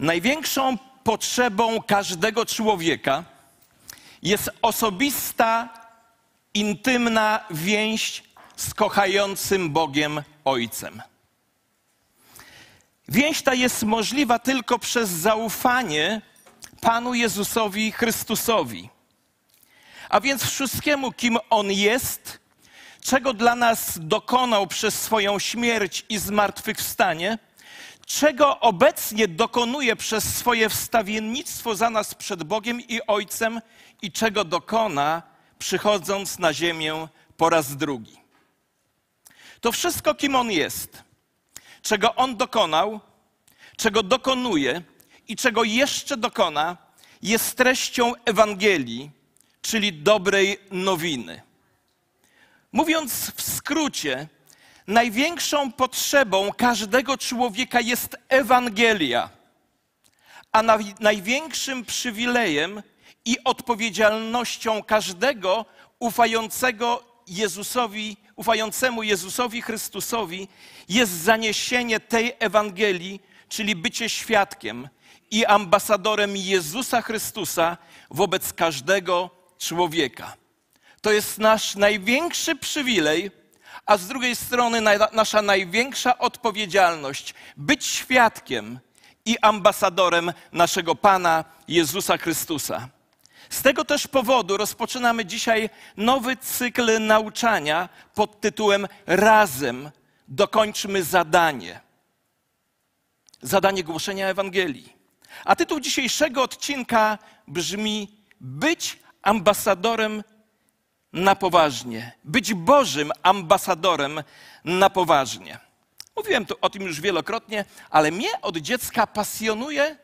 Największą potrzebą każdego człowieka jest osobista, intymna więź z kochającym Bogiem Ojcem. Więź ta jest możliwa tylko przez zaufanie Panu Jezusowi Chrystusowi. A więc wszystkiemu, kim On jest, czego dla nas dokonał przez swoją śmierć i zmartwychwstanie, czego obecnie dokonuje przez swoje wstawiennictwo za nas przed Bogiem i Ojcem i czego dokona, przychodząc na ziemię po raz drugi. To wszystko, kim On jest, czego On dokonał, czego dokonuje i czego jeszcze dokona, jest treścią Ewangelii, czyli dobrej nowiny. Mówiąc w skrócie, największą potrzebą każdego człowieka jest Ewangelia, a największym przywilejem i odpowiedzialnością każdego ufającego Jezusowi, ufającemu Jezusowi Chrystusowi jest zaniesienie tej Ewangelii, czyli bycie świadkiem i ambasadorem Jezusa Chrystusa wobec każdego człowieka. To jest nasz największy przywilej, a z drugiej strony nasza największa odpowiedzialność być świadkiem i ambasadorem naszego Pana Jezusa Chrystusa. Z tego też powodu rozpoczynamy dzisiaj nowy cykl nauczania pod tytułem Razem dokończmy zadanie. Zadanie głoszenia Ewangelii. A tytuł dzisiejszego odcinka brzmi Być ambasadorem na poważnie. Być Bożym ambasadorem na poważnie. Mówiłem tu o tym już wielokrotnie, ale mnie od dziecka pasjonuje,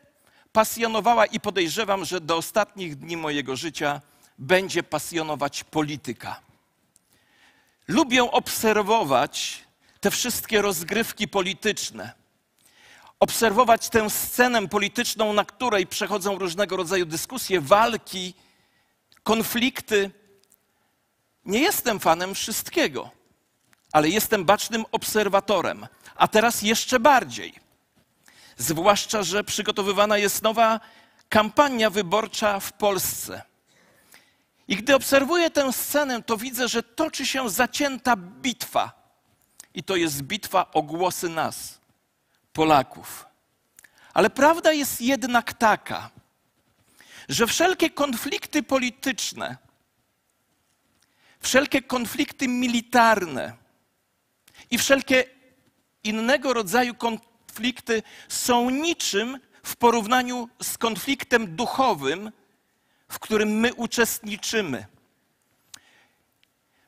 pasjonowała i podejrzewam, że do ostatnich dni mojego życia będzie pasjonować polityka. Lubię obserwować te wszystkie rozgrywki polityczne. Obserwować tę scenę polityczną, na której przechodzą różnego rodzaju dyskusje, walki, konflikty. Nie jestem fanem wszystkiego, ale jestem bacznym obserwatorem, a teraz jeszcze bardziej. Zwłaszcza, że przygotowywana jest nowa kampania wyborcza w Polsce. I gdy obserwuję tę scenę, to widzę, że toczy się zacięta bitwa. I to jest bitwa o głosy nas, Polaków. Ale prawda jest jednak taka, że wszelkie konflikty polityczne, wszelkie konflikty militarne i wszelkie innego rodzaju konflikty są niczym w porównaniu z konfliktem duchowym, w którym my uczestniczymy.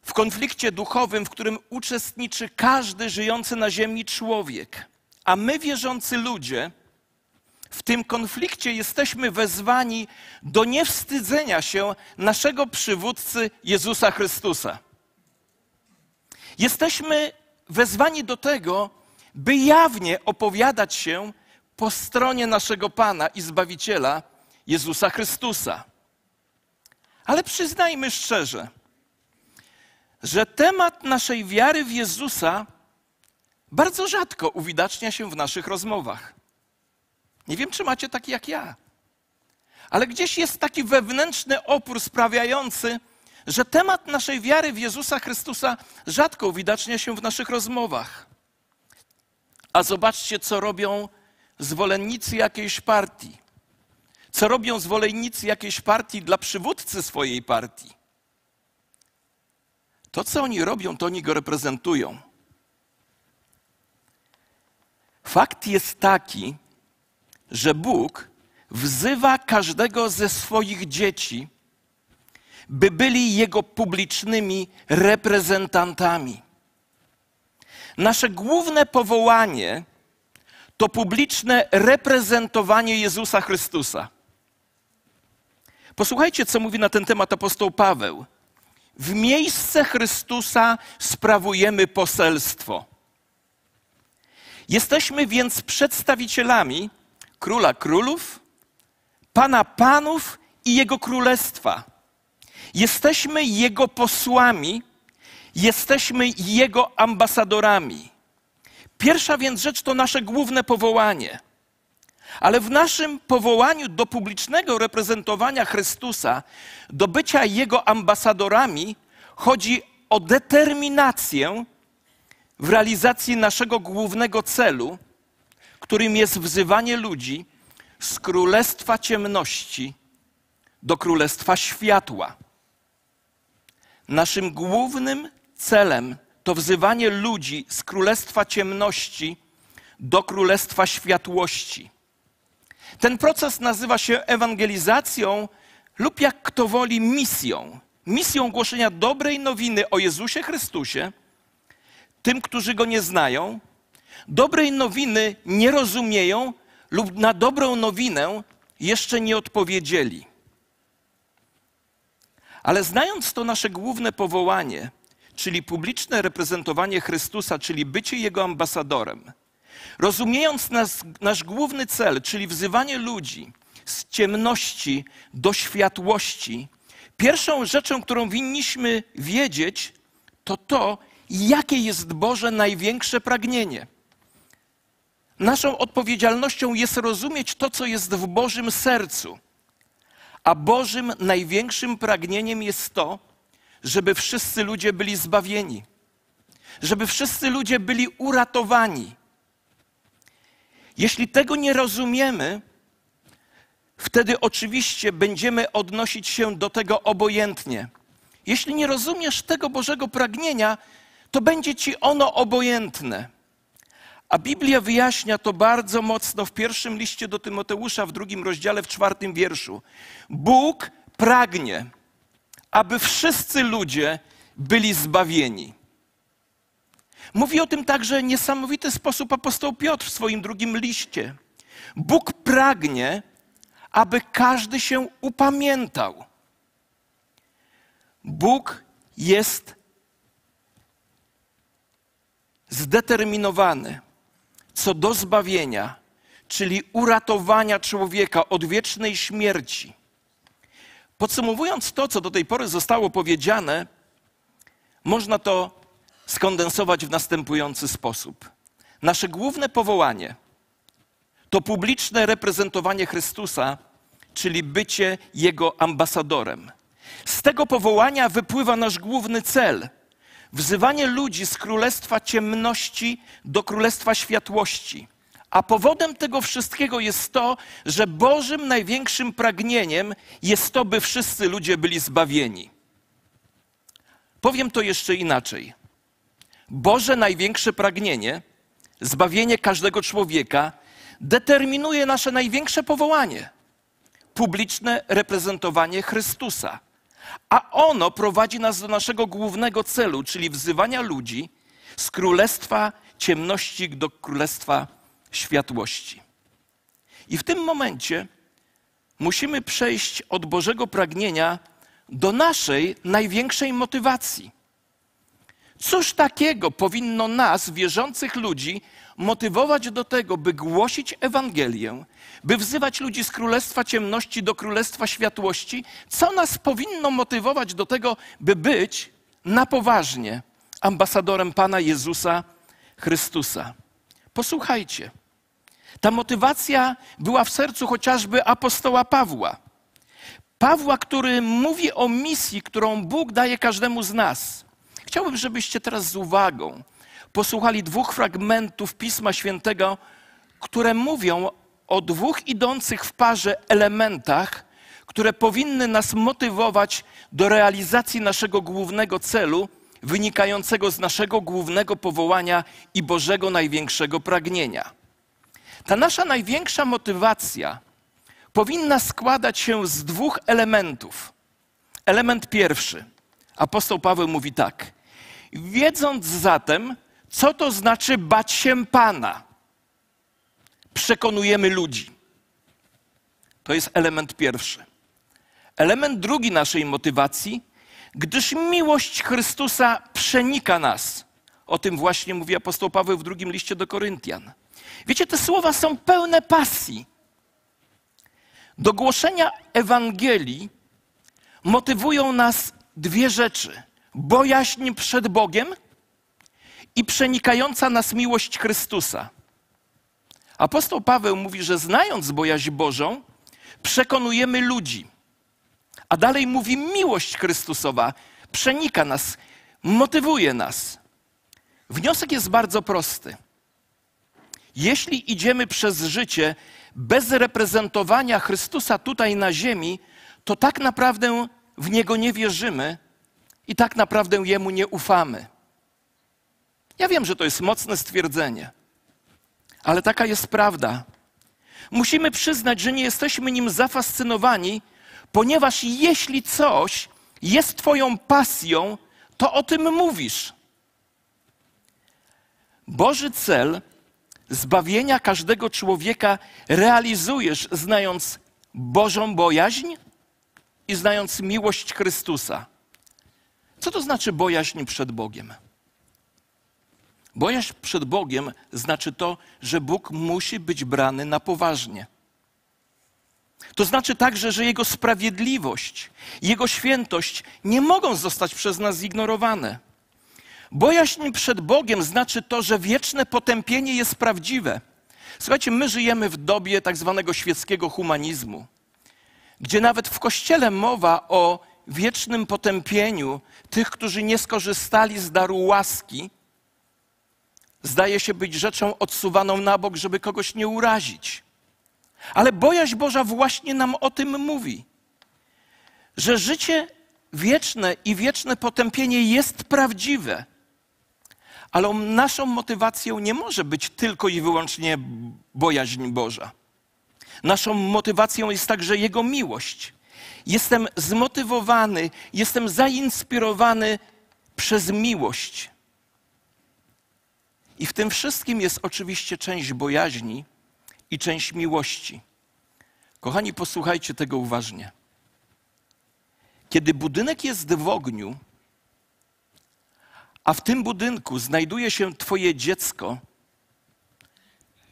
W konflikcie duchowym, w którym uczestniczy każdy żyjący na ziemi człowiek. A my, wierzący ludzie, w tym konflikcie jesteśmy wezwani do niewstydzenia się naszego przywódcy Jezusa Chrystusa. Jesteśmy wezwani do tego, by jawnie opowiadać się po stronie naszego Pana i Zbawiciela Jezusa Chrystusa. Ale przyznajmy szczerze, że temat naszej wiary w Jezusa bardzo rzadko uwidacznia się w naszych rozmowach. Nie wiem, czy macie taki jak ja. Ale gdzieś jest taki wewnętrzny opór sprawiający, że temat naszej wiary w Jezusa Chrystusa rzadko uwidacznia się w naszych rozmowach. A zobaczcie, co robią zwolennicy jakiejś partii. Co robią zwolennicy jakiejś partii dla przywódcy swojej partii. To, co oni robią, to oni go reprezentują. Fakt jest taki, że Bóg wzywa każdego ze swoich dzieci, by byli Jego publicznymi reprezentantami. Nasze główne powołanie to publiczne reprezentowanie Jezusa Chrystusa. Posłuchajcie, co mówi na ten temat apostoł Paweł. W miejsce Chrystusa sprawujemy poselstwo. Jesteśmy więc przedstawicielami króla królów, pana panów i jego królestwa. Jesteśmy jego posłami, jesteśmy jego ambasadorami. Pierwsza więc rzecz to nasze główne powołanie. Ale w naszym powołaniu do publicznego reprezentowania Chrystusa, do bycia Jego ambasadorami, chodzi o determinację w realizacji naszego głównego celu, którym jest wzywanie ludzi z królestwa ciemności do królestwa światła. Naszym głównym celem to wzywanie ludzi z królestwa ciemności do królestwa światłości. Ten proces nazywa się ewangelizacją lub jak kto woli misją. Misją głoszenia dobrej nowiny o Jezusie Chrystusie tym, którzy go nie znają, dobrej nowiny nie rozumieją lub na dobrą nowinę jeszcze nie odpowiedzieli. Ale znając to nasze główne powołanie, czyli publiczne reprezentowanie Chrystusa, czyli bycie Jego ambasadorem, rozumiejąc nas, nasz główny cel, czyli wzywanie ludzi z ciemności do światłości, pierwszą rzeczą, którą winniśmy wiedzieć, to to, jakie jest Boże największe pragnienie. Naszą odpowiedzialnością jest rozumieć to, co jest w Bożym sercu. A Bożym największym pragnieniem jest to, żeby wszyscy ludzie byli zbawieni, żeby wszyscy ludzie byli uratowani. Jeśli tego nie rozumiemy, wtedy oczywiście będziemy odnosić się do tego obojętnie. Jeśli nie rozumiesz tego Bożego pragnienia, to będzie ci ono obojętne. A Biblia wyjaśnia to bardzo mocno w pierwszym liście do Tymoteusza, w drugim rozdziale, w czwartym wierszu. Bóg pragnie, aby wszyscy ludzie byli zbawieni. Mówi o tym także niesamowity sposób apostoł Piotr w swoim drugim liście. Bóg pragnie, aby każdy się upamiętał. Bóg jest zdeterminowany co do zbawienia, czyli uratowania człowieka od wiecznej śmierci. Podsumowując to, co do tej pory zostało powiedziane, można to skondensować w następujący sposób. Nasze główne powołanie to publiczne reprezentowanie Chrystusa, czyli bycie Jego ambasadorem. Z tego powołania wypływa nasz główny cel – wzywanie ludzi z królestwa ciemności do królestwa światłości. A powodem tego wszystkiego jest to, że Bożym największym pragnieniem jest to, by wszyscy ludzie byli zbawieni. Powiem to jeszcze inaczej. Boże największe pragnienie, zbawienie każdego człowieka, determinuje nasze największe powołanie publiczne reprezentowanie Chrystusa a ono prowadzi nas do naszego głównego celu, czyli wzywania ludzi z królestwa ciemności do królestwa światłości. I w tym momencie musimy przejść od Bożego pragnienia do naszej największej motywacji. Cóż takiego powinno nas, wierzących ludzi, motywować do tego, by głosić Ewangelię, by wzywać ludzi z królestwa ciemności do królestwa światłości? Co nas powinno motywować do tego, by być na poważnie ambasadorem Pana Jezusa Chrystusa? Posłuchajcie. Ta motywacja była w sercu chociażby apostoła Pawła. Pawła, który mówi o misji, którą Bóg daje każdemu z nas. Chciałbym, żebyście teraz z uwagą posłuchali dwóch fragmentów Pisma Świętego, które mówią o dwóch idących w parze elementach, które powinny nas motywować do realizacji naszego głównego celu, wynikającego z naszego głównego powołania i Bożego największego pragnienia. Ta nasza największa motywacja powinna składać się z dwóch elementów. Element pierwszy. Apostoł Paweł mówi tak: Wiedząc zatem, co to znaczy bać się Pana, przekonujemy ludzi. To jest element pierwszy. Element drugi naszej motywacji, gdyż miłość Chrystusa przenika nas. O tym właśnie mówi apostoł Paweł w drugim liście do Koryntian. Wiecie, te słowa są pełne pasji. Do głoszenia Ewangelii motywują nas dwie rzeczy: bojaźń przed Bogiem i przenikająca nas miłość Chrystusa. Apostoł Paweł mówi, że znając bojaźń Bożą, przekonujemy ludzi. A dalej mówi, miłość Chrystusowa przenika nas, motywuje nas. Wniosek jest bardzo prosty. Jeśli idziemy przez życie bez reprezentowania Chrystusa tutaj na ziemi, to tak naprawdę w Niego nie wierzymy i tak naprawdę Jemu nie ufamy. Ja wiem, że to jest mocne stwierdzenie, ale taka jest prawda. Musimy przyznać, że nie jesteśmy nim zafascynowani, ponieważ jeśli coś jest Twoją pasją, to o tym mówisz. Boży cel zbawienia każdego człowieka realizujesz, znając Bożą bojaźń i znając miłość Chrystusa. Co to znaczy bojaźń przed Bogiem? Bojaźń przed Bogiem znaczy to, że Bóg musi być brany na poważnie. To znaczy także, że Jego sprawiedliwość, Jego świętość nie mogą zostać przez nas zignorowane. Bojaźń przed Bogiem znaczy to, że wieczne potępienie jest prawdziwe. Słuchajcie, my żyjemy w dobie tak zwanego świeckiego humanizmu, gdzie nawet w Kościele mowa o wiecznym potępieniu tych, którzy nie skorzystali z daru łaski, zdaje się być rzeczą odsuwaną na bok, żeby kogoś nie urazić. Ale bojaźń Boża właśnie nam o tym mówi, że życie wieczne i wieczne potępienie jest prawdziwe. Ale naszą motywacją nie może być tylko i wyłącznie bojaźń Boża. Naszą motywacją jest także Jego miłość. Jestem zmotywowany, jestem zainspirowany przez miłość. I w tym wszystkim jest oczywiście część bojaźni i część miłości. Kochani, posłuchajcie tego uważnie. Kiedy budynek jest w ogniu, a w tym budynku znajduje się Twoje dziecko,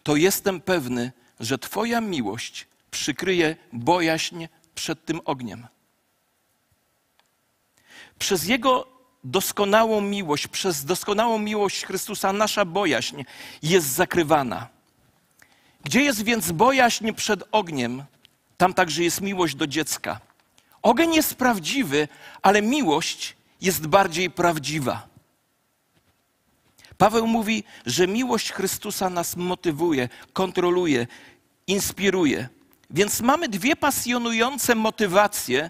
to jestem pewny, że Twoja miłość przykryje bojaźń przed tym ogniem. Przez Jego doskonałą miłość, przez doskonałą miłość Chrystusa nasza bojaźń jest zakrywana. Gdzie jest więc bojaźń przed ogniem, tam także jest miłość do dziecka. Ogień jest prawdziwy, ale miłość jest bardziej prawdziwa. Paweł mówi, że miłość Chrystusa nas motywuje, kontroluje, inspiruje. Więc mamy dwie pasjonujące motywacje,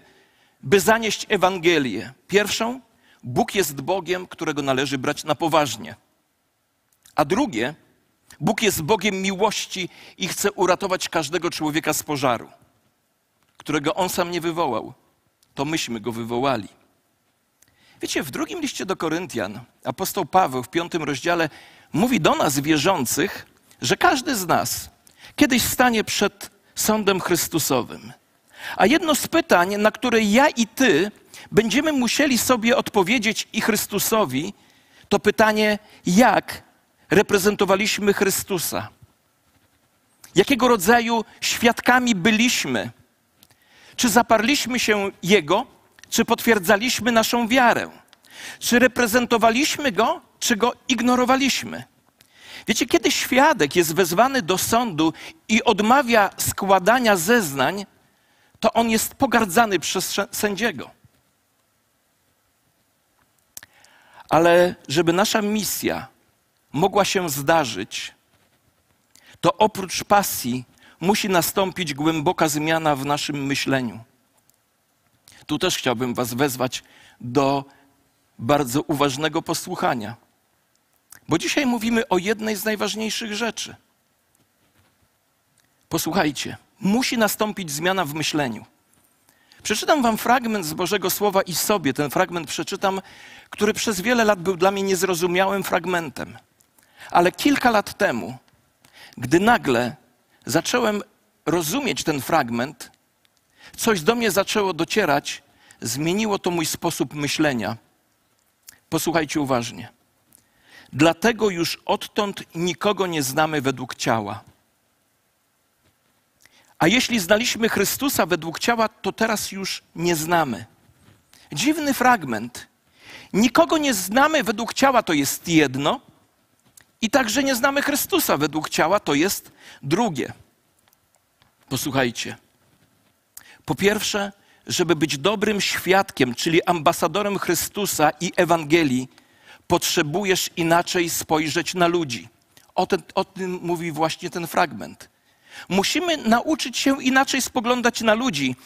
by zanieść Ewangelię. Pierwszą, Bóg jest Bogiem, którego należy brać na poważnie. A drugie, Bóg jest Bogiem miłości i chce uratować każdego człowieka z pożaru, którego On sam nie wywołał. To myśmy go wywołali. Wiecie, w drugim liście do Koryntian apostoł Paweł w piątym rozdziale mówi do nas wierzących, że każdy z nas kiedyś stanie przed sądem Chrystusowym. A jedno z pytań, na które ja i ty będziemy musieli sobie odpowiedzieć i Chrystusowi, to pytanie, jak reprezentowaliśmy Chrystusa? Jakiego rodzaju świadkami byliśmy? Czy zaparliśmy się Jego, czy potwierdzaliśmy naszą wiarę? Czy reprezentowaliśmy Go, czy Go ignorowaliśmy? Wiecie, kiedy świadek jest wezwany do sądu i odmawia składania zeznań, to on jest pogardzany przez sędziego. Ale żeby nasza misja mogła się zdarzyć, to oprócz pasji musi nastąpić głęboka zmiana w naszym myśleniu. Tu też chciałbym Was wezwać do bardzo uważnego posłuchania, bo dzisiaj mówimy o jednej z najważniejszych rzeczy. Posłuchajcie, musi nastąpić zmiana w myśleniu. Przeczytam Wam fragment z Bożego Słowa i sobie ten fragment przeczytam, który przez wiele lat był dla mnie niezrozumiałym fragmentem. Ale kilka lat temu, gdy nagle zacząłem rozumieć ten fragment, coś do mnie zaczęło docierać, zmieniło to mój sposób myślenia. Posłuchajcie uważnie. Dlatego już odtąd nikogo nie znamy według ciała. A jeśli znaliśmy Chrystusa według ciała, to teraz już nie znamy. Dziwny fragment. Nikogo nie znamy według ciała, to jest jedno, i także nie znamy Chrystusa według ciała, to jest drugie. Posłuchajcie. Po pierwsze, żeby być dobrym świadkiem, czyli ambasadorem Chrystusa i Ewangelii, potrzebujesz inaczej spojrzeć na ludzi. O, ten, o tym mówi właśnie ten fragment. Musimy nauczyć się inaczej spoglądać na ludzi,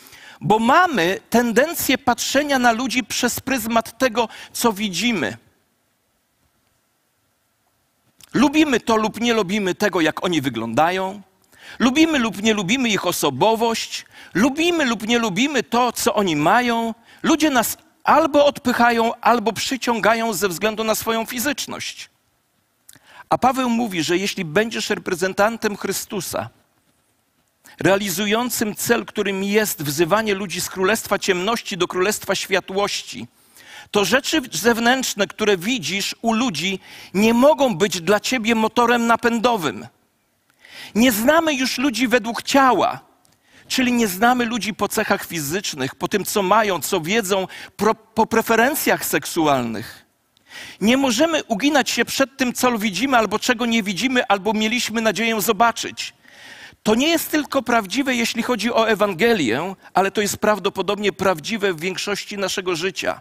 bo mamy tendencję patrzenia na ludzi przez pryzmat tego, co widzimy. Lubimy to lub nie lubimy tego, jak oni wyglądają. Lubimy lub nie lubimy ich osobowość. Lubimy lub nie lubimy to, co oni mają. Ludzie nas albo odpychają, albo przyciągają ze względu na swoją fizyczność. A Paweł mówi, że jeśli będziesz reprezentantem Chrystusa, realizującym cel, którym jest wzywanie ludzi z królestwa ciemności do królestwa światłości, to rzeczy zewnętrzne, które widzisz u ludzi, nie mogą być dla ciebie motorem napędowym. Nie znamy już ludzi według ciała, czyli nie znamy ludzi po cechach fizycznych, po tym, co mają, co wiedzą, pro, po preferencjach seksualnych. Nie możemy uginać się przed tym, co widzimy, albo czego nie widzimy, albo mieliśmy nadzieję zobaczyć. To nie jest tylko prawdziwe, jeśli chodzi o Ewangelię, ale to jest prawdopodobnie prawdziwe w większości naszego życia.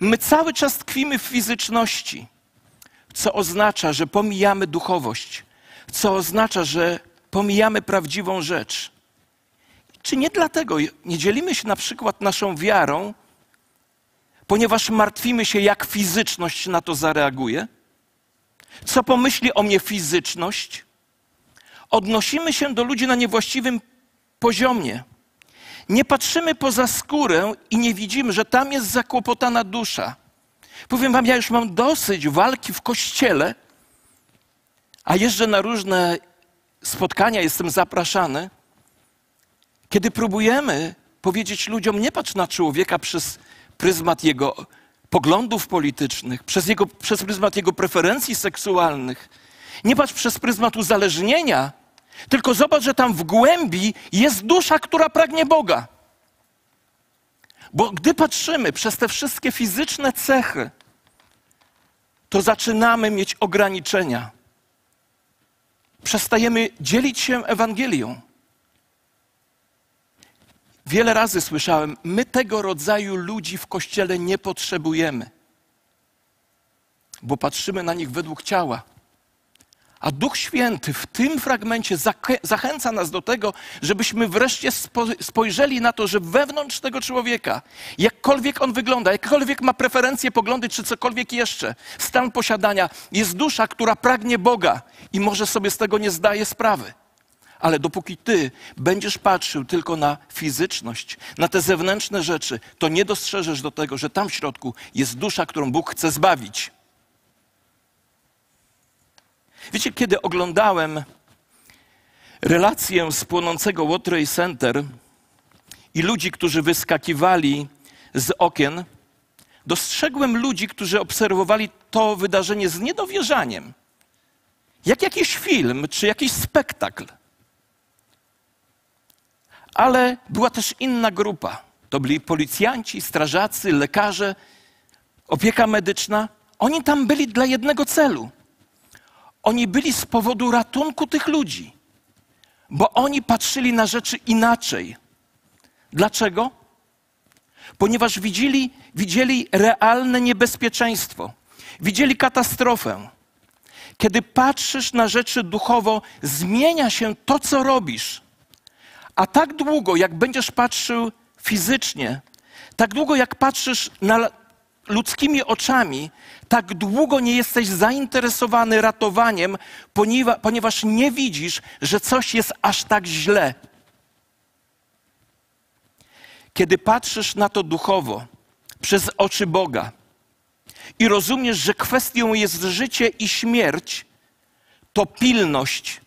My cały czas tkwimy w fizyczności, co oznacza, że pomijamy duchowość, co oznacza, że pomijamy prawdziwą rzecz. Czy nie dlatego nie dzielimy się na przykład naszą wiarą, ponieważ martwimy się, jak fizyczność na to zareaguje? Co pomyśli o mnie fizyczność? Odnosimy się do ludzi na niewłaściwym poziomie. Nie patrzymy poza skórę i nie widzimy, że tam jest zakłopotana dusza. Powiem wam, ja już mam dosyć walki w kościele, a jeżdżę na różne spotkania, jestem zapraszany, kiedy próbujemy powiedzieć ludziom, nie patrz na człowieka przez pryzmat jego poglądów politycznych, przez, jego, przez pryzmat jego preferencji seksualnych, nie patrz przez pryzmat uzależnienia, tylko zobacz, że tam w głębi jest dusza, która pragnie Boga. Bo gdy patrzymy przez te wszystkie fizyczne cechy, to zaczynamy mieć ograniczenia. Przestajemy dzielić się Ewangelią. Wiele razy słyszałem, my tego rodzaju ludzi w kościele nie potrzebujemy, bo patrzymy na nich według ciała. A Duch Święty w tym fragmencie zachęca nas do tego, żebyśmy wreszcie spojrzeli na to, że wewnątrz tego człowieka, jakkolwiek on wygląda, jakkolwiek ma preferencje, poglądy czy cokolwiek jeszcze, stan posiadania, jest dusza, która pragnie Boga i może sobie z tego nie zdaje sprawy. Ale dopóki ty będziesz patrzył tylko na fizyczność, na te zewnętrzne rzeczy, to nie dostrzeżesz do tego, że tam w środku jest dusza, którą Bóg chce zbawić. Wiecie, kiedy oglądałem relację z płonącego World Trade Center i ludzi, którzy wyskakiwali z okien, dostrzegłem ludzi, którzy obserwowali to wydarzenie z niedowierzaniem. Jak jakiś film czy jakiś spektakl. Ale była też inna grupa. To byli policjanci, strażacy, lekarze, opieka medyczna. Oni tam byli dla jednego celu oni byli z powodu ratunku tych ludzi, bo oni patrzyli na rzeczy inaczej. Dlaczego? Ponieważ widzieli, widzieli realne niebezpieczeństwo, widzieli katastrofę. Kiedy patrzysz na rzeczy duchowo, zmienia się to, co robisz. A tak długo, jak będziesz patrzył fizycznie, tak długo, jak patrzysz na ludzkimi oczami, tak długo nie jesteś zainteresowany ratowaniem, ponieważ nie widzisz, że coś jest aż tak źle. Kiedy patrzysz na to duchowo, przez oczy Boga i rozumiesz, że kwestią jest życie i śmierć, to pilność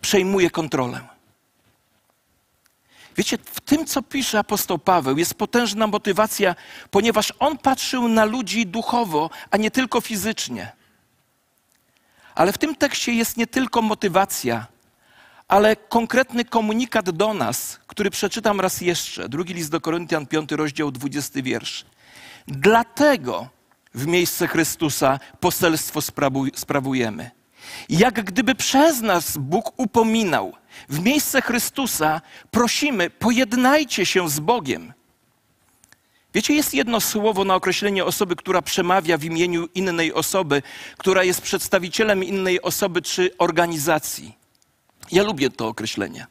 przejmuje kontrolę. Wiecie, w tym, co pisze apostoł Paweł, jest potężna motywacja, ponieważ on patrzył na ludzi duchowo, a nie tylko fizycznie. Ale w tym tekście jest nie tylko motywacja, ale konkretny komunikat do nas, który przeczytam raz jeszcze. Drugi list do Koryntian, 5 rozdział, 20 wiersz. Dlatego w miejsce Chrystusa poselstwo sprawujemy. Jak gdyby przez nas Bóg upominał. W miejsce Chrystusa prosimy, pojednajcie się z Bogiem. Wiecie, jest jedno słowo na określenie osoby, która przemawia w imieniu innej osoby, która jest przedstawicielem innej osoby czy organizacji. Ja lubię to określenie.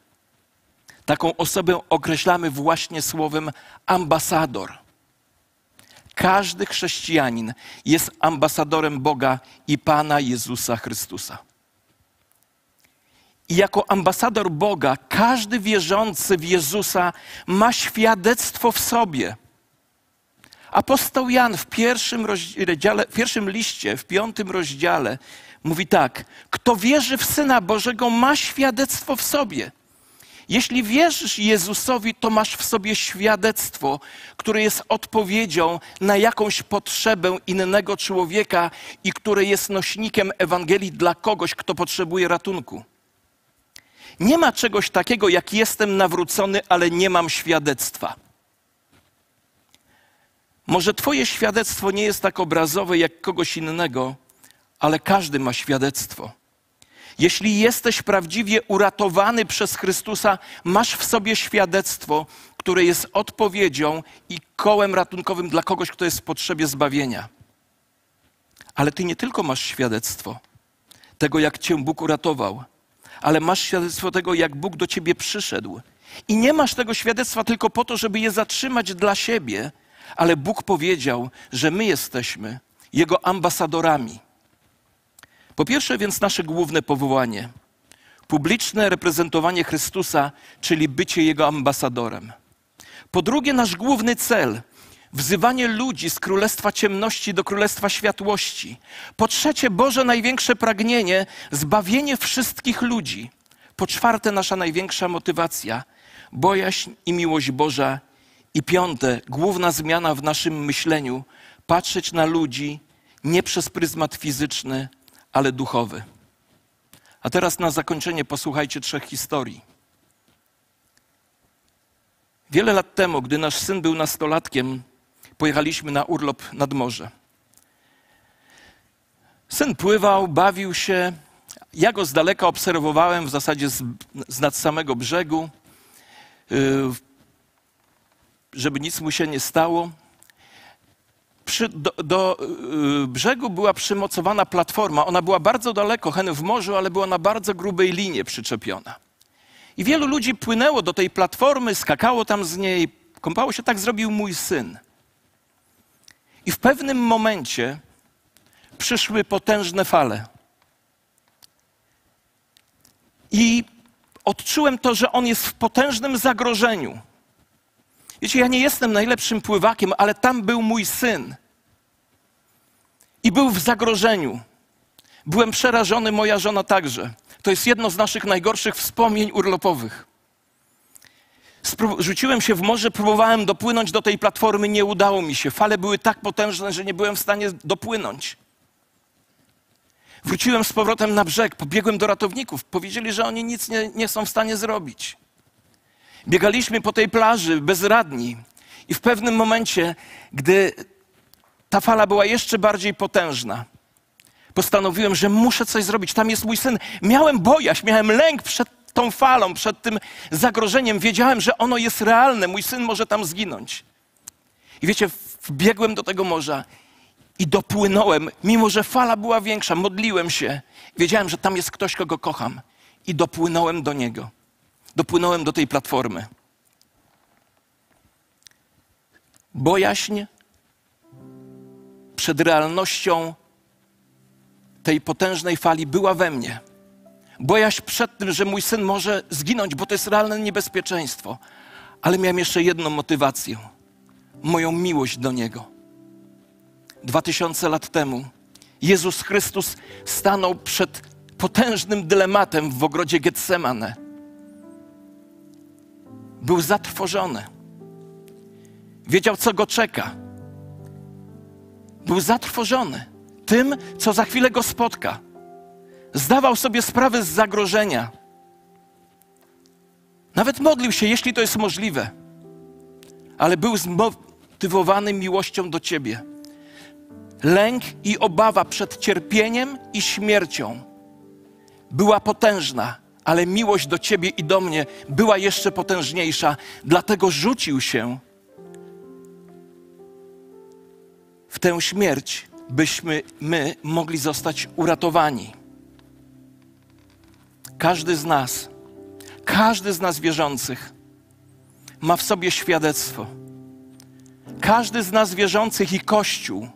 Taką osobę określamy właśnie słowem ambasador. Każdy chrześcijanin jest ambasadorem Boga i Pana Jezusa Chrystusa. I jako ambasador Boga, każdy wierzący w Jezusa ma świadectwo w sobie. Apostoł Jan w pierwszym, rozdziale, w pierwszym liście, w piątym rozdziale mówi tak: Kto wierzy w Syna Bożego, ma świadectwo w sobie. Jeśli wierzysz Jezusowi, to masz w sobie świadectwo, które jest odpowiedzią na jakąś potrzebę innego człowieka i które jest nośnikiem Ewangelii dla kogoś, kto potrzebuje ratunku. Nie ma czegoś takiego, jak jestem nawrócony, ale nie mam świadectwa. Może Twoje świadectwo nie jest tak obrazowe jak kogoś innego, ale każdy ma świadectwo. Jeśli jesteś prawdziwie uratowany przez Chrystusa, masz w sobie świadectwo, które jest odpowiedzią i kołem ratunkowym dla kogoś, kto jest w potrzebie zbawienia. Ale ty nie tylko masz świadectwo tego, jak cię Bóg uratował, ale masz świadectwo tego, jak Bóg do ciebie przyszedł. I nie masz tego świadectwa tylko po to, żeby je zatrzymać dla siebie, ale Bóg powiedział, że my jesteśmy Jego ambasadorami. Po pierwsze więc nasze główne powołanie publiczne reprezentowanie Chrystusa, czyli bycie Jego ambasadorem. Po drugie, nasz główny cel wzywanie ludzi z królestwa ciemności do królestwa światłości. Po trzecie, Boże największe pragnienie zbawienie wszystkich ludzi. Po czwarte, nasza największa motywacja bojaźń i miłość Boża. I piąte, główna zmiana w naszym myśleniu patrzeć na ludzi nie przez pryzmat fizyczny, ale duchowy. A teraz na zakończenie posłuchajcie trzech historii. Wiele lat temu, gdy nasz syn był nastolatkiem, pojechaliśmy na urlop nad morze. Syn pływał, bawił się. Ja go z daleka obserwowałem, w zasadzie z, z nad samego brzegu, yy, żeby nic mu się nie stało przy, do, do y, brzegu była przymocowana platforma. Ona była bardzo daleko, hen w morzu, ale była na bardzo grubej linie przyczepiona. I wielu ludzi płynęło do tej platformy, skakało tam z niej, kąpało się. Tak zrobił mój syn. I w pewnym momencie przyszły potężne fale. I odczułem to, że on jest w potężnym zagrożeniu. Wiecie, ja nie jestem najlepszym pływakiem, ale tam był mój syn. I był w zagrożeniu. Byłem przerażony, moja żona także. To jest jedno z naszych najgorszych wspomnień urlopowych. Rzuciłem się w morze, próbowałem dopłynąć do tej platformy, nie udało mi się. Fale były tak potężne, że nie byłem w stanie dopłynąć. Wróciłem z powrotem na brzeg, pobiegłem do ratowników. Powiedzieli, że oni nic nie, nie są w stanie zrobić. Biegaliśmy po tej plaży bezradni i w pewnym momencie, gdy ta fala była jeszcze bardziej potężna, postanowiłem, że muszę coś zrobić. Tam jest mój syn. Miałem bojaźń, miałem lęk przed tą falą, przed tym zagrożeniem. Wiedziałem, że ono jest realne. Mój syn może tam zginąć. I wiecie, wbiegłem do tego morza i dopłynąłem, mimo że fala była większa, modliłem się. Wiedziałem, że tam jest ktoś, kogo kocham. I dopłynąłem do niego dopłynąłem do tej platformy. Bojaźń przed realnością tej potężnej fali była we mnie. Bojaźń przed tym, że mój syn może zginąć, bo to jest realne niebezpieczeństwo. Ale miałem jeszcze jedną motywację moją miłość do niego. Dwa tysiące lat temu Jezus Chrystus stanął przed potężnym dylematem w ogrodzie Getsemane był zatrwożony. Wiedział, co go czeka. Był zatrwożony tym, co za chwilę go spotka. Zdawał sobie sprawę z zagrożenia. Nawet modlił się, jeśli to jest możliwe, ale był zmotywowany miłością do ciebie. lęk i obawa przed cierpieniem i śmiercią była potężna, ale miłość do Ciebie i do mnie była jeszcze potężniejsza, dlatego rzucił się w tę śmierć, byśmy my mogli zostać uratowani. Każdy z nas, każdy z nas wierzących ma w sobie świadectwo. Każdy z nas wierzących i Kościół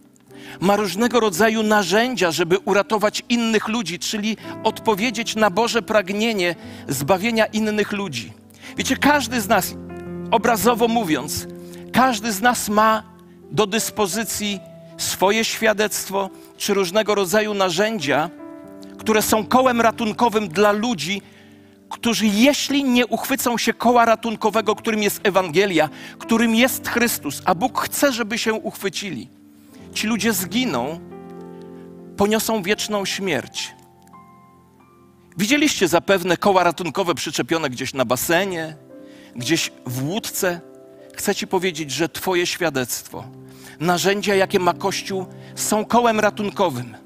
ma różnego rodzaju narzędzia, żeby uratować innych ludzi, czyli odpowiedzieć na Boże pragnienie zbawienia innych ludzi. Wiecie, każdy z nas, obrazowo mówiąc, każdy z nas ma do dyspozycji swoje świadectwo czy różnego rodzaju narzędzia, które są kołem ratunkowym dla ludzi, którzy jeśli nie uchwycą się koła ratunkowego, którym jest Ewangelia, którym jest Chrystus, a Bóg chce, żeby się uchwycili, ci ludzie zginą, poniosą wieczną śmierć. Widzieliście zapewne koła ratunkowe przyczepione gdzieś na basenie, gdzieś w łódce. Chcę Ci powiedzieć, że Twoje świadectwo, narzędzia, jakie ma Kościół, są kołem ratunkowym.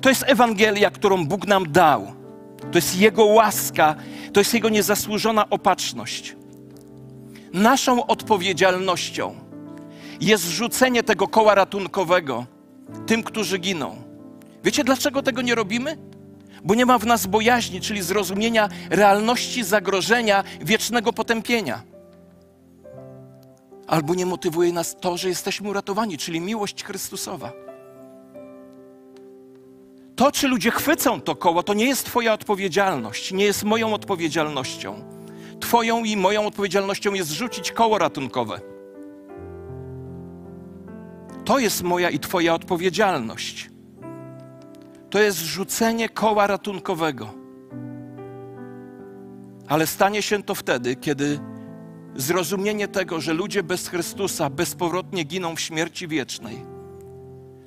To jest Ewangelia, którą Bóg nam dał. To jest Jego łaska, to jest Jego niezasłużona opatrzność. Naszą odpowiedzialnością jest rzucenie tego koła ratunkowego tym, którzy giną. Wiecie, dlaczego tego nie robimy? Bo nie ma w nas bojaźni, czyli zrozumienia realności zagrożenia wiecznego potępienia. Albo nie motywuje nas to, że jesteśmy uratowani, czyli miłość Chrystusowa. To, czy ludzie chwycą to koło, to nie jest Twoja odpowiedzialność, nie jest moją odpowiedzialnością. Twoją i moją odpowiedzialnością jest rzucić koło ratunkowe. To jest moja i Twoja odpowiedzialność. To jest rzucenie koła ratunkowego. Ale stanie się to wtedy, kiedy zrozumienie tego, że ludzie bez Chrystusa bezpowrotnie giną w śmierci wiecznej,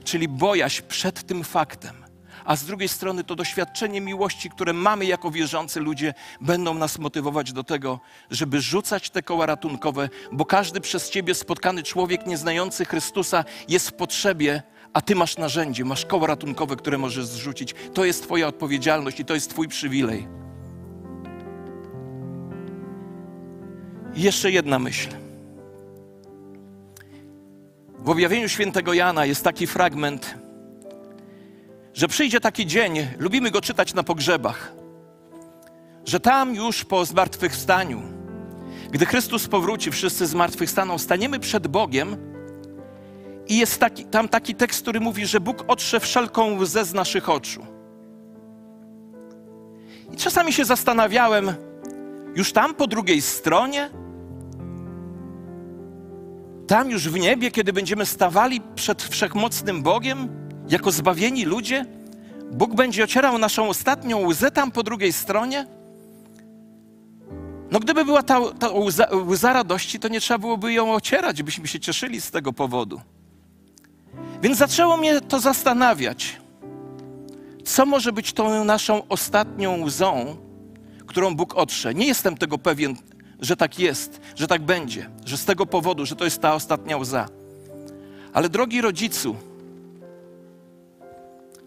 czyli bojaźń przed tym faktem, a z drugiej strony to doświadczenie miłości, które mamy jako wierzący ludzie, będą nas motywować do tego, żeby rzucać te koła ratunkowe, bo każdy przez Ciebie spotkany człowiek nieznający Chrystusa jest w potrzebie, a Ty masz narzędzie, masz koło ratunkowe, które możesz zrzucić. To jest Twoja odpowiedzialność i to jest Twój przywilej. Jeszcze jedna myśl. W objawieniu świętego Jana jest taki fragment, że przyjdzie taki dzień, lubimy go czytać na pogrzebach, że tam już po zmartwychwstaniu, gdy Chrystus powróci, wszyscy zmartwychwstaną, staniemy przed Bogiem i jest taki, tam taki tekst, który mówi, że Bóg otrze wszelką łzę z naszych oczu. I czasami się zastanawiałem, już tam po drugiej stronie, tam już w niebie, kiedy będziemy stawali przed wszechmocnym Bogiem, jako zbawieni ludzie, Bóg będzie ocierał naszą ostatnią łzę tam po drugiej stronie? No gdyby była ta, ta łza, łza radości, to nie trzeba byłoby ją ocierać, byśmy się cieszyli z tego powodu. Więc zaczęło mnie to zastanawiać. Co może być tą naszą ostatnią łzą, którą Bóg otrze? Nie jestem tego pewien, że tak jest, że tak będzie, że z tego powodu, że to jest ta ostatnia łza. Ale drogi rodzicu,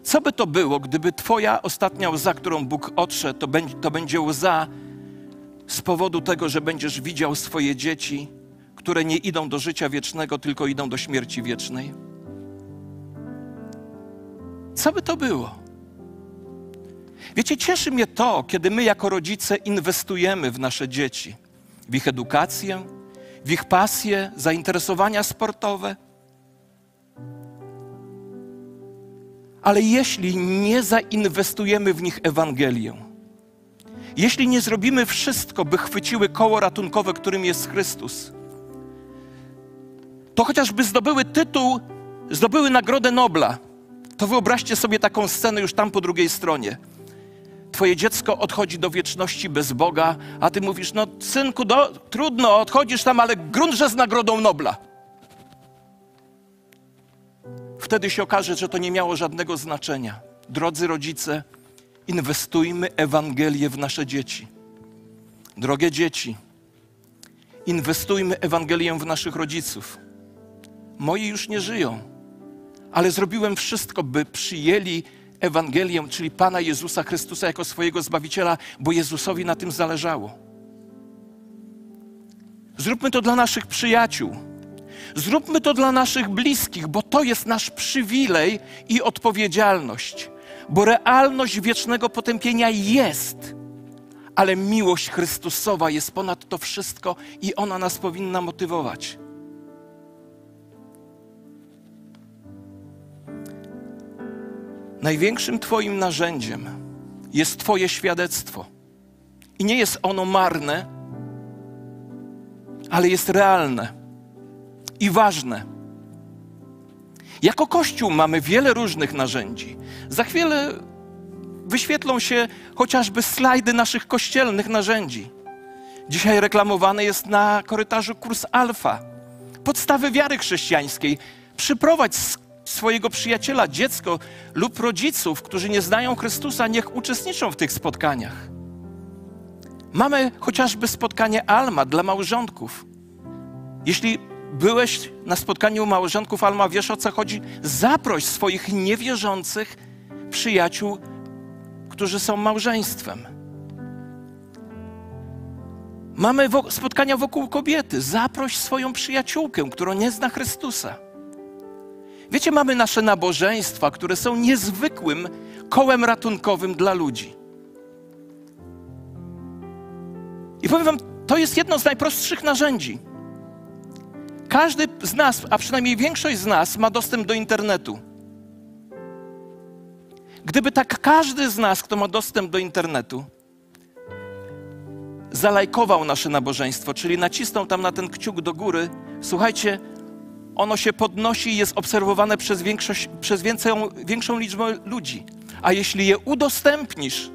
co by to było, gdyby Twoja ostatnia łza, którą Bóg otrze, to będzie, to będzie łza z powodu tego, że będziesz widział swoje dzieci, które nie idą do życia wiecznego, tylko idą do śmierci wiecznej? Co by to było? Wiecie, cieszy mnie to, kiedy my jako rodzice inwestujemy w nasze dzieci, w ich edukację, w ich pasje, zainteresowania sportowe Ale jeśli nie zainwestujemy w nich Ewangelię, jeśli nie zrobimy wszystko, by chwyciły koło ratunkowe, którym jest Chrystus, to chociażby zdobyły tytuł, zdobyły Nagrodę Nobla, to wyobraźcie sobie taką scenę już tam po drugiej stronie. Twoje dziecko odchodzi do wieczności bez Boga, a ty mówisz: No, synku, do, trudno, odchodzisz tam, ale grunt, z Nagrodą Nobla wtedy się okaże, że to nie miało żadnego znaczenia. Drodzy rodzice, inwestujmy Ewangelię w nasze dzieci. Drogie dzieci, inwestujmy Ewangelię w naszych rodziców. Moi już nie żyją, ale zrobiłem wszystko, by przyjęli Ewangelię, czyli Pana Jezusa Chrystusa jako swojego Zbawiciela, bo Jezusowi na tym zależało. Zróbmy to dla naszych przyjaciół. Zróbmy to dla naszych bliskich, bo to jest nasz przywilej i odpowiedzialność. Bo realność wiecznego potępienia jest, ale miłość Chrystusowa jest ponad to wszystko i ona nas powinna motywować. Największym Twoim narzędziem jest Twoje świadectwo. I nie jest ono marne, ale jest realne i ważne. Jako Kościół mamy wiele różnych narzędzi. Za chwilę wyświetlą się chociażby slajdy naszych kościelnych narzędzi. Dzisiaj reklamowany jest na korytarzu kurs Alfa. Podstawy wiary chrześcijańskiej. Przyprowadź swojego przyjaciela, dziecko lub rodziców, którzy nie znają Chrystusa, niech uczestniczą w tych spotkaniach. Mamy chociażby spotkanie Alma dla małżonków. Jeśli byłeś na spotkaniu małżonków Alma, wiesz o co chodzi? Zaproś swoich niewierzących przyjaciół, którzy są małżeństwem. Mamy spotkania wokół kobiety. Zaproś swoją przyjaciółkę, która nie zna Chrystusa. Wiecie, mamy nasze nabożeństwa, które są niezwykłym kołem ratunkowym dla ludzi. I powiem Wam, to jest jedno z najprostszych narzędzi. Każdy z nas, a przynajmniej większość z nas, ma dostęp do internetu. Gdyby tak każdy z nas, kto ma dostęp do internetu, zalajkował nasze nabożeństwo, czyli nacisnął tam na ten kciuk do góry, słuchajcie, ono się podnosi i jest obserwowane przez, większość, przez większą, większą liczbę ludzi. A jeśli je udostępnisz,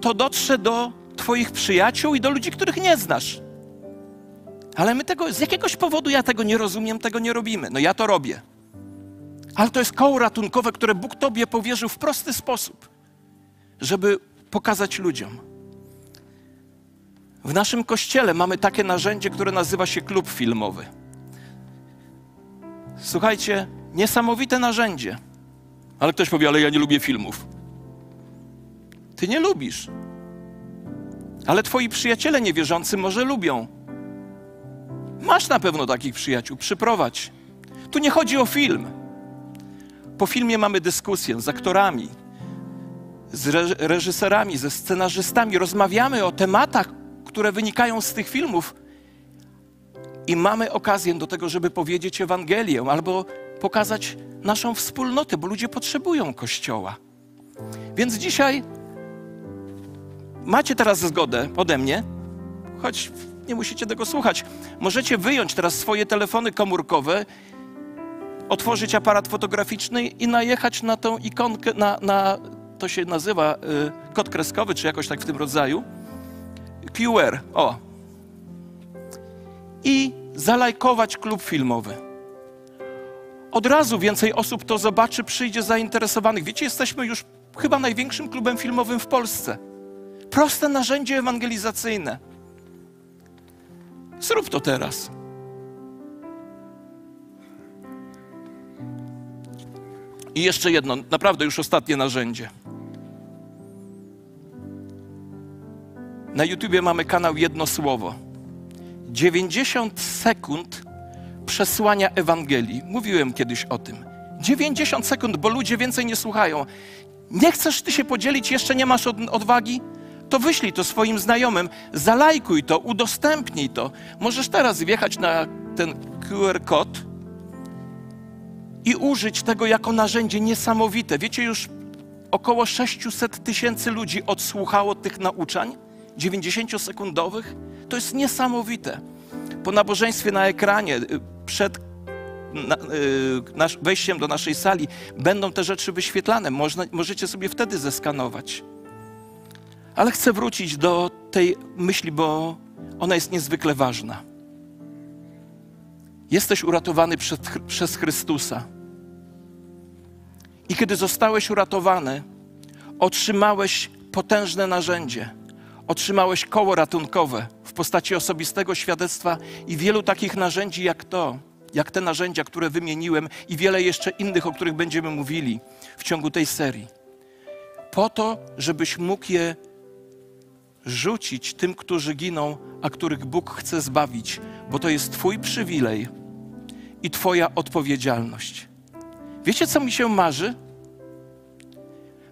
to dotrze do Twoich przyjaciół i do ludzi, których nie znasz. Ale my tego, z jakiegoś powodu ja tego nie rozumiem, tego nie robimy. No ja to robię. Ale to jest koło ratunkowe, które Bóg Tobie powierzył w prosty sposób, żeby pokazać ludziom. W naszym kościele mamy takie narzędzie, które nazywa się klub filmowy. Słuchajcie, niesamowite narzędzie. Ale ktoś powie, ale ja nie lubię filmów. Ty nie lubisz. Ale twoi przyjaciele niewierzący może lubią. Masz na pewno takich przyjaciół, przyprowadź. Tu nie chodzi o film. Po filmie mamy dyskusję z aktorami, z reżyserami, ze scenarzystami. Rozmawiamy o tematach, które wynikają z tych filmów i mamy okazję do tego, żeby powiedzieć Ewangelię albo pokazać naszą wspólnotę, bo ludzie potrzebują Kościoła. Więc dzisiaj macie teraz zgodę ode mnie, choć nie musicie tego słuchać. Możecie wyjąć teraz swoje telefony komórkowe, otworzyć aparat fotograficzny i najechać na tą ikonkę, na, na to się nazywa y, kod kreskowy, czy jakoś tak w tym rodzaju. QR, o. I zalajkować klub filmowy. Od razu więcej osób to zobaczy, przyjdzie zainteresowanych. Wiecie, jesteśmy już chyba największym klubem filmowym w Polsce. Proste narzędzie ewangelizacyjne. Zrób to teraz. I jeszcze jedno, naprawdę już ostatnie narzędzie. Na YouTubie mamy kanał Jedno Słowo. 90 sekund przesłania Ewangelii. Mówiłem kiedyś o tym. 90 sekund, bo ludzie więcej nie słuchają. Nie chcesz ty się podzielić, jeszcze nie masz odwagi? To wyślij to swoim znajomym, zalajkuj to, udostępnij to. Możesz teraz wjechać na ten QR kod i użyć tego jako narzędzie niesamowite. Wiecie, już około 600 tysięcy ludzi odsłuchało tych nauczań 90-sekundowych. To jest niesamowite. Po nabożeństwie na ekranie, y, przed y, wejściem do naszej sali, będą te rzeczy wyświetlane. Można, możecie sobie wtedy zeskanować. Ale chcę wrócić do tej myśli, bo ona jest niezwykle ważna. Jesteś uratowany przez, przez Chrystusa. I kiedy zostałeś uratowany, otrzymałeś potężne narzędzie. Otrzymałeś koło ratunkowe w postaci osobistego świadectwa i wielu takich narzędzi jak to. jak te narzędzia, które wymieniłem i wiele jeszcze innych, o których będziemy mówili w ciągu tej serii. Po to, żebyś mógł je rzucić tym, którzy giną, a których Bóg chce zbawić, bo to jest Twój przywilej i Twoja odpowiedzialność. Wiecie, co mi się marzy?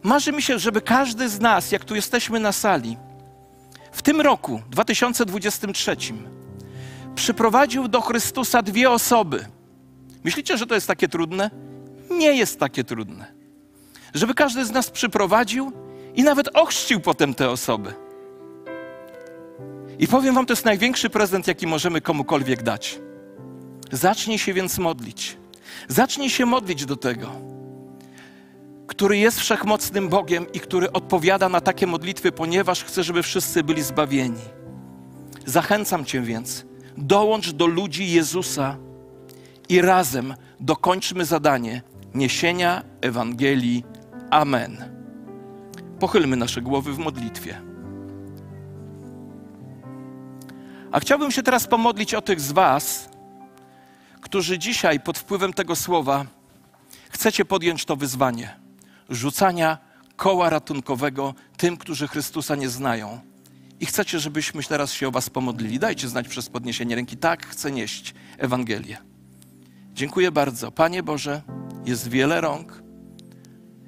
Marzy mi się, żeby każdy z nas, jak tu jesteśmy na sali, w tym roku, 2023, przyprowadził do Chrystusa dwie osoby. Myślicie, że to jest takie trudne? Nie jest takie trudne. Żeby każdy z nas przyprowadził i nawet ochrzcił potem te osoby. I powiem Wam, to jest największy prezent, jaki możemy komukolwiek dać. Zacznij się więc modlić. Zacznij się modlić do tego, który jest wszechmocnym Bogiem i który odpowiada na takie modlitwy, ponieważ chce, żeby wszyscy byli zbawieni. Zachęcam Cię więc, dołącz do ludzi Jezusa i razem dokończmy zadanie niesienia Ewangelii. Amen. Pochylmy nasze głowy w modlitwie. A chciałbym się teraz pomodlić o tych z Was, którzy dzisiaj pod wpływem tego słowa chcecie podjąć to wyzwanie rzucania koła ratunkowego tym, którzy Chrystusa nie znają. I chcecie, żebyśmy teraz się o Was pomodlili. Dajcie znać przez podniesienie ręki. Tak, chcę nieść Ewangelię. Dziękuję bardzo. Panie Boże, jest wiele rąk,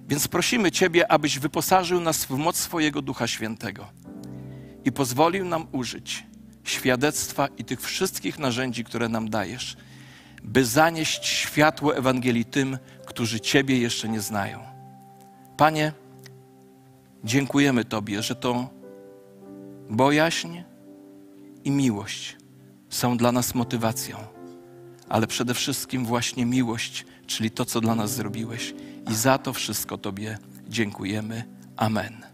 więc prosimy Ciebie, abyś wyposażył nas w moc swojego Ducha Świętego i pozwolił nam użyć świadectwa i tych wszystkich narzędzi, które nam dajesz, by zanieść światło Ewangelii tym, którzy Ciebie jeszcze nie znają. Panie, dziękujemy Tobie, że to bojaźń i miłość są dla nas motywacją, ale przede wszystkim właśnie miłość, czyli to, co dla nas zrobiłeś. I za to wszystko Tobie dziękujemy. Amen.